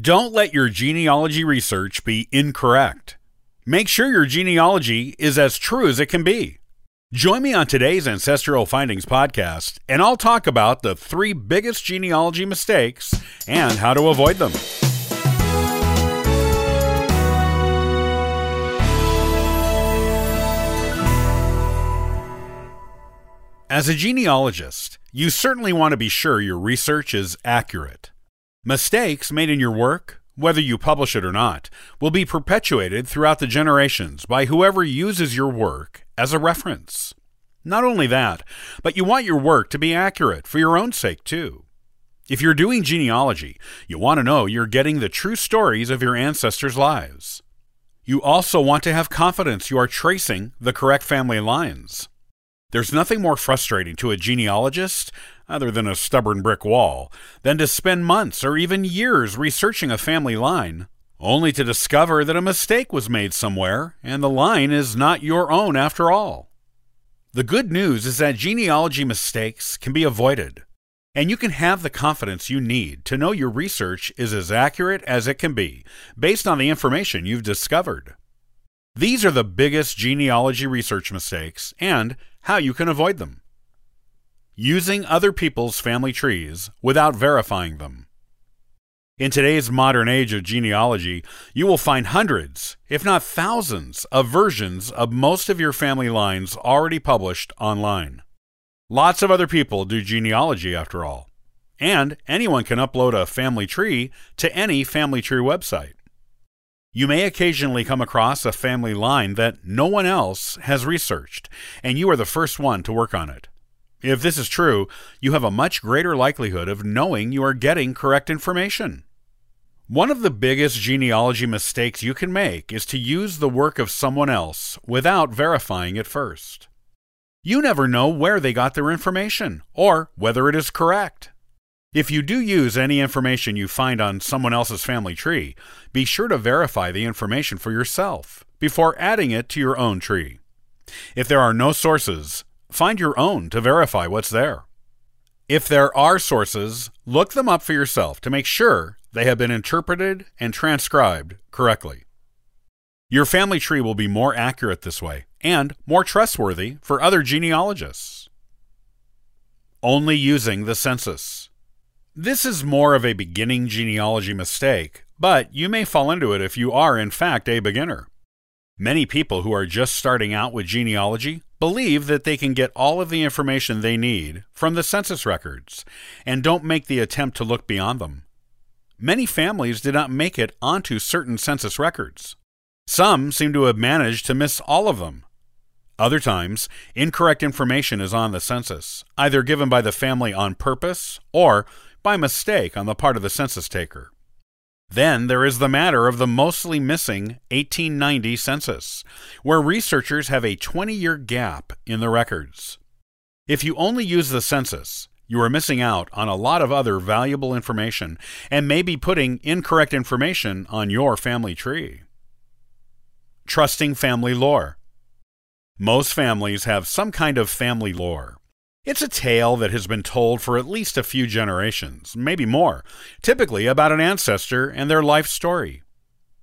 Don't let your genealogy research be incorrect. Make sure your genealogy is as true as it can be. Join me on today's Ancestral Findings podcast, and I'll talk about the three biggest genealogy mistakes and how to avoid them. As a genealogist, you certainly want to be sure your research is accurate. Mistakes made in your work, whether you publish it or not, will be perpetuated throughout the generations by whoever uses your work as a reference. Not only that, but you want your work to be accurate for your own sake, too. If you're doing genealogy, you want to know you're getting the true stories of your ancestors' lives. You also want to have confidence you are tracing the correct family lines. There's nothing more frustrating to a genealogist, other than a stubborn brick wall, than to spend months or even years researching a family line, only to discover that a mistake was made somewhere and the line is not your own after all. The good news is that genealogy mistakes can be avoided, and you can have the confidence you need to know your research is as accurate as it can be, based on the information you've discovered. These are the biggest genealogy research mistakes and how you can avoid them. Using other people's family trees without verifying them. In today's modern age of genealogy, you will find hundreds, if not thousands, of versions of most of your family lines already published online. Lots of other people do genealogy after all, and anyone can upload a family tree to any family tree website. You may occasionally come across a family line that no one else has researched, and you are the first one to work on it. If this is true, you have a much greater likelihood of knowing you are getting correct information. One of the biggest genealogy mistakes you can make is to use the work of someone else without verifying it first. You never know where they got their information or whether it is correct. If you do use any information you find on someone else's family tree, be sure to verify the information for yourself before adding it to your own tree. If there are no sources, find your own to verify what's there. If there are sources, look them up for yourself to make sure they have been interpreted and transcribed correctly. Your family tree will be more accurate this way and more trustworthy for other genealogists. Only using the census. This is more of a beginning genealogy mistake, but you may fall into it if you are, in fact, a beginner. Many people who are just starting out with genealogy believe that they can get all of the information they need from the census records and don't make the attempt to look beyond them. Many families did not make it onto certain census records. Some seem to have managed to miss all of them. Other times, incorrect information is on the census, either given by the family on purpose or by mistake on the part of the census taker. Then there is the matter of the mostly missing 1890 census, where researchers have a 20 year gap in the records. If you only use the census, you are missing out on a lot of other valuable information and may be putting incorrect information on your family tree. Trusting family lore. Most families have some kind of family lore. It's a tale that has been told for at least a few generations, maybe more, typically about an ancestor and their life story.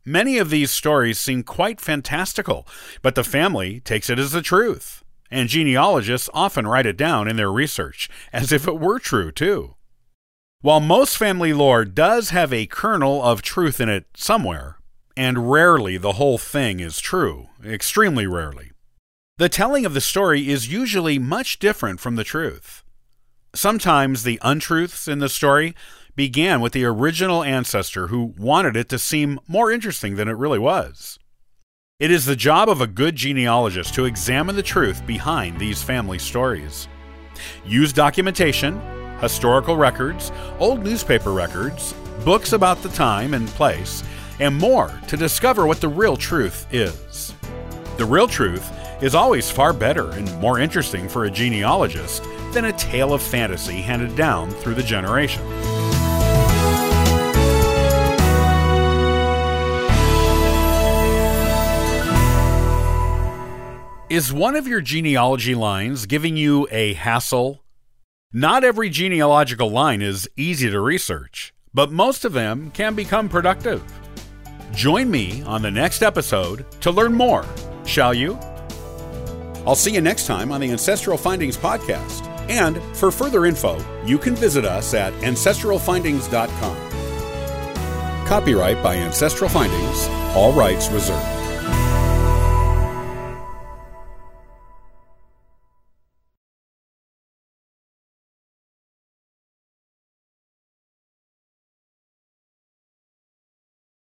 Many of these stories seem quite fantastical, but the family takes it as the truth, and genealogists often write it down in their research as if it were true, too. While most family lore does have a kernel of truth in it somewhere, and rarely the whole thing is true, extremely rarely, the telling of the story is usually much different from the truth. Sometimes the untruths in the story began with the original ancestor who wanted it to seem more interesting than it really was. It is the job of a good genealogist to examine the truth behind these family stories. Use documentation, historical records, old newspaper records, books about the time and place, and more to discover what the real truth is. The real truth is always far better and more interesting for a genealogist than a tale of fantasy handed down through the generations. Is one of your genealogy lines giving you a hassle? Not every genealogical line is easy to research, but most of them can become productive. Join me on the next episode to learn more, shall you? I'll see you next time on the Ancestral Findings Podcast. And for further info, you can visit us at ancestralfindings.com. Copyright by Ancestral Findings, all rights reserved.